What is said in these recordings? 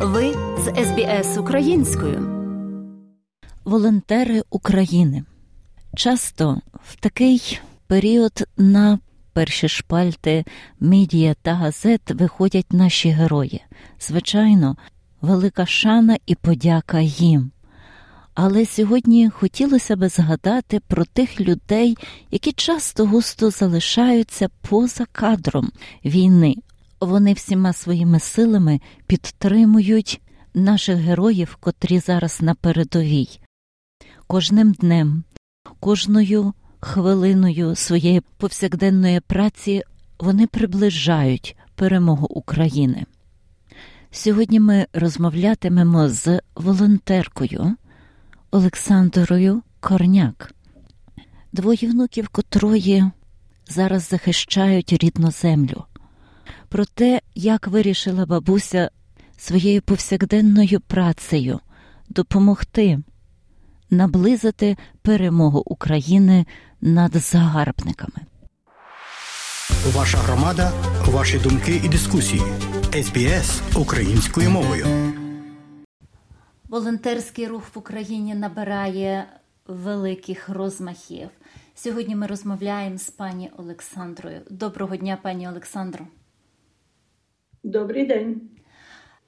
Ви з СБС українською. Волонтери України. Часто в такий період на перші шпальти медіа та газет виходять наші герої. Звичайно, велика шана і подяка їм. Але сьогодні хотілося би згадати про тих людей, які часто густо залишаються поза кадром війни. Вони всіма своїми силами підтримують наших героїв, котрі зараз на передовій. Кожним днем, кожною хвилиною своєї повсякденної праці вони приближають перемогу України. Сьогодні ми розмовлятимемо з волонтеркою Олександрою Корняк, двоє внуків котрої зараз захищають рідну землю, про те, як вирішила бабуся своєю повсякденною працею допомогти наблизити перемогу України над загарбниками. Ваша громада, ваші думки і дискусії. СБС українською мовою. Волонтерський рух в Україні набирає великих розмахів. Сьогодні ми розмовляємо з пані Олександрою. Доброго дня, пані Олександро. Добрий день.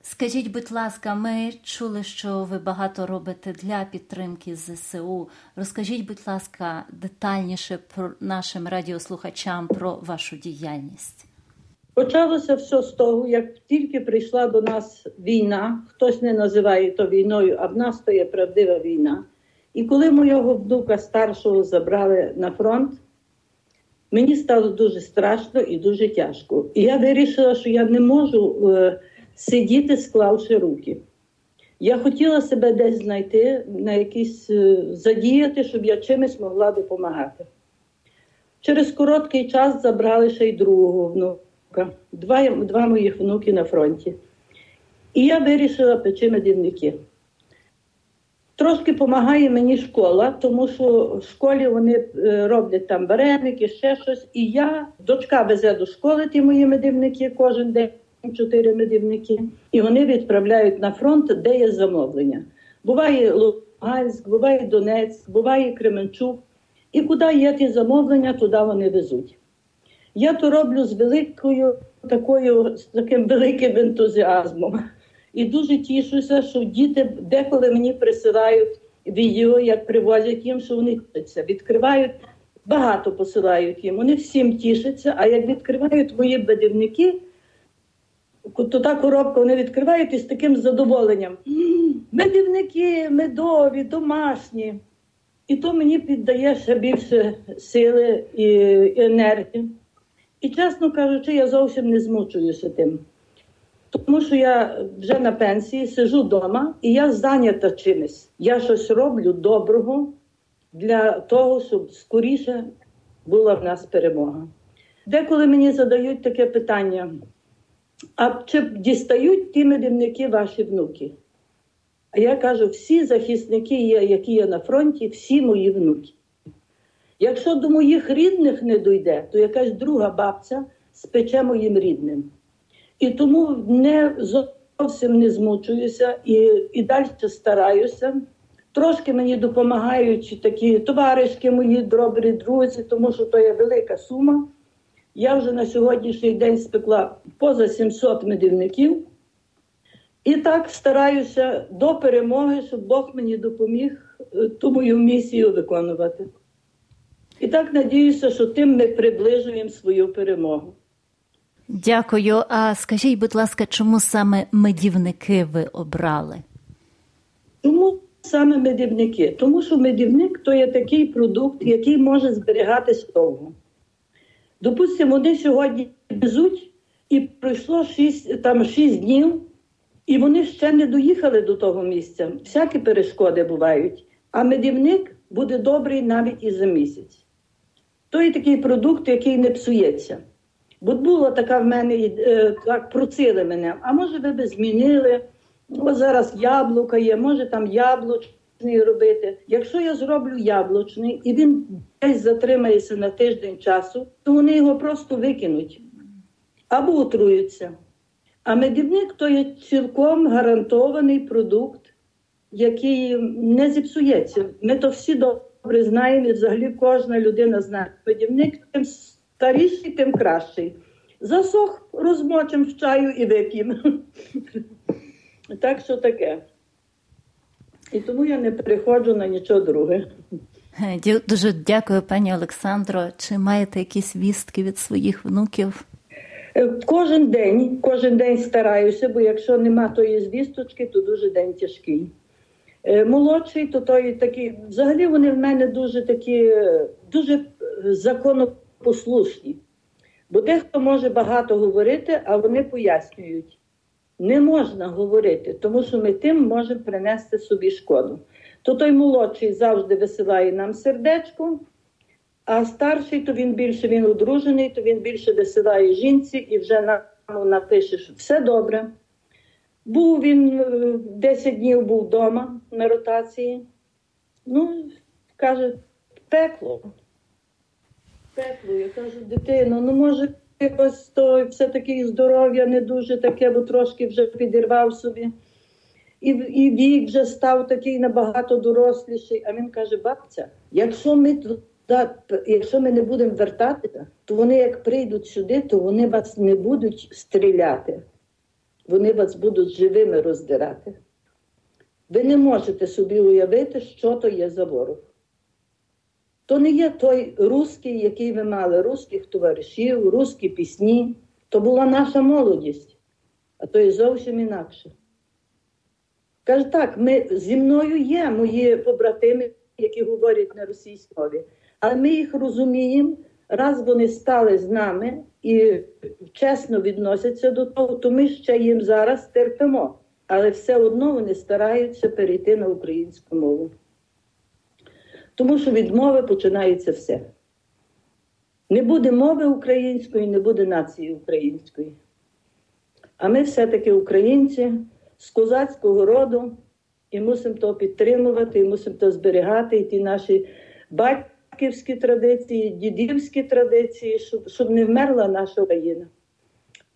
Скажіть, будь ласка, ми чули, що ви багато робите для підтримки ЗСУ. Розкажіть, будь ласка, детальніше про нашим радіослухачам про вашу діяльність. Почалося все з того, як тільки прийшла до нас війна, хтось не називає то війною, а в нас то є правдива війна. І коли моєго внука старшого забрали на фронт, мені стало дуже страшно і дуже тяжко. І я вирішила, що я не можу е, сидіти, склавши руки. Я хотіла себе десь знайти, на якісь е, задіяти, щоб я чимось могла допомагати. Через короткий час забрали ще й другого внука, два, два моїх внуки на фронті. І я вирішила печи медівники. Трошки допомагає мені школа, тому що в школі вони е, роблять там вареники, ще щось. І я, дочка везе до школи ті мої медівники кожен день чотири медівники, і вони відправляють на фронт, де є замовлення. Буває Луганськ, буває Донецьк, буває Кременчук. І куди є ті замовлення, туди вони везуть. Я то роблю з великою такою, з таким великим ентузіазмом. І дуже тішуся, що діти деколи мені присилають відео, як привозять їм, що вони тішаться. Відкривають, багато посилають їм. Вони всім тішаться, а як відкривають мої бадівники, то та коробка вони відкривають із таким задоволенням. Медівники, медові, домашні. І то мені піддає ще більше сили і енергії. І, чесно кажучи, я зовсім не змучуюся тим. Тому що я вже на пенсії сижу вдома і я зайнята чимось. Я щось роблю доброго для того, щоб скоріше була в нас перемога. Деколи мені задають таке питання: а чи дістають ті медівники ваші внуки? А я кажу: всі захисники, які є на фронті, всі мої внуки. Якщо до моїх рідних не дойде, то якась друга бабця спече моїм рідним. І тому не зовсім не змучуюся і і далі стараюся. Трошки мені допомагають такі товаришки, мої добрі друзі, тому що то є велика сума. Я вже на сьогоднішній день спекла поза 700 медівників. І так стараюся до перемоги, щоб Бог мені допоміг е, ту мою місію виконувати. І так надіюся, що тим ми приближуємо свою перемогу. Дякую. А скажіть, будь ласка, чому саме медівники ви обрали? Чому саме медівники? Тому що медівник то є такий продукт, який може зберігатись довго. Допустимо, вони сьогодні везуть, і пройшло 6, там 6 днів, і вони ще не доїхали до того місця. Всякі перешкоди бувають. А медівник буде добрий навіть і за місяць. То є такий продукт, який не псується. Бо була така в мене, е, так просили мене, а може ви би змінили? Ось зараз яблука є, може там яблучний робити. Якщо я зроблю яблучний і він десь затримається на тиждень часу, то вони його просто викинуть або отруються. А медівник то є цілком гарантований продукт, який не зіпсується. Ми то всі добре знаємо, і взагалі кожна людина знає. Медівник старіший, тим кращий. Засох розмочимо в чаю і вип'ємо. Так що таке. І тому я не переходжу на нічого друге. Дуже дякую, пані Олександро. Чи маєте якісь вістки від своїх внуків? Е, кожен день, кожен день стараюся, бо якщо нема тої звісточки, то дуже день тяжкий. Е, молодший, то той такий, взагалі вони в мене дуже такі, е, дуже законопослушні. Бо дехто може багато говорити, а вони пояснюють. Не можна говорити, тому що ми тим можемо принести собі шкоду. То той молодший завжди висилає нам сердечко, а старший, то він більше він одружений, то він більше висилає жінці і вже нам напише, що все добре. Був він 10 е, днів був вдома на ротації. Ну, каже, пекло. Пекло. Я кажу, дитино, ну може якось то все-таки здоров'я не дуже таке, бо трошки вже підірвав собі. І і вік вже став такий набагато доросліший. А він каже: бабця, якщо ми туди, якщо ми не будемо вертатися, то вони як прийдуть сюди, то вони вас не будуть стріляти, вони вас будуть живими роздирати. Ви не можете собі уявити, що то є за ворог. То не є той русський, який ви мали, русських товаришів, русські пісні. То була наша молодість, а то є зовсім інакше. Каже, так, ми, зі мною є мої побратими, які говорять на російській мові, але ми їх розуміємо, раз вони стали з нами і чесно відносяться до того, то ми ще їм зараз терпимо. Але все одно вони стараються перейти на українську мову. Тому що від мови починається все. Не буде мови української, не буде нації української. А ми все-таки українці з козацького роду і мусимо то підтримувати, і мусимо то зберігати, і ті наші батьківські традиції, дідівські традиції, щоб, щоб не вмерла наша Україна.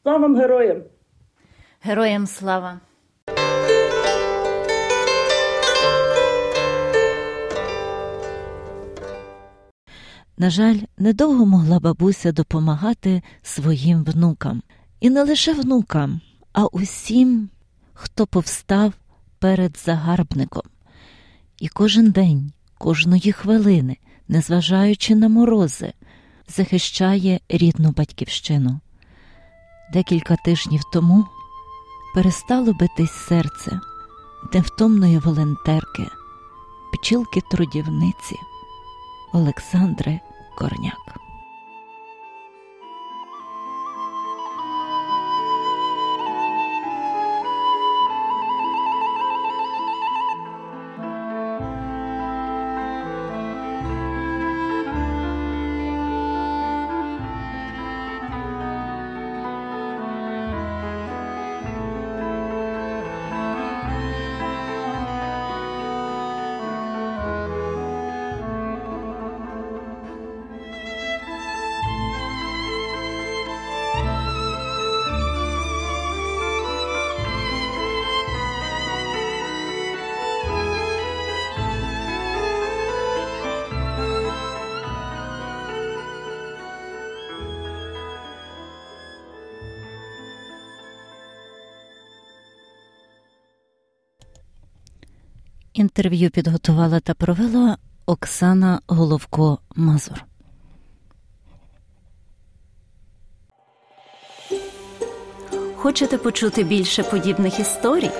Слава героям! Героям слава! На жаль, недовго могла бабуся допомагати своїм внукам. І не лише внукам, а усім, хто повстав перед загарбником. І кожен день, кожної хвилини, незважаючи на морози, захищає рідну батьківщину. Декілька тижнів тому перестало битись серце невтомної волонтерки, пчілки трудівниці. Олександри Корняк. Інтерв'ю підготувала та провела Оксана Головко Мазур. Хочете почути більше подібних історій?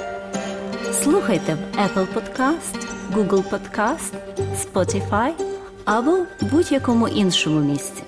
Слухайте в Apple Podcast, Google Podcast, Spotify або будь-якому іншому місці.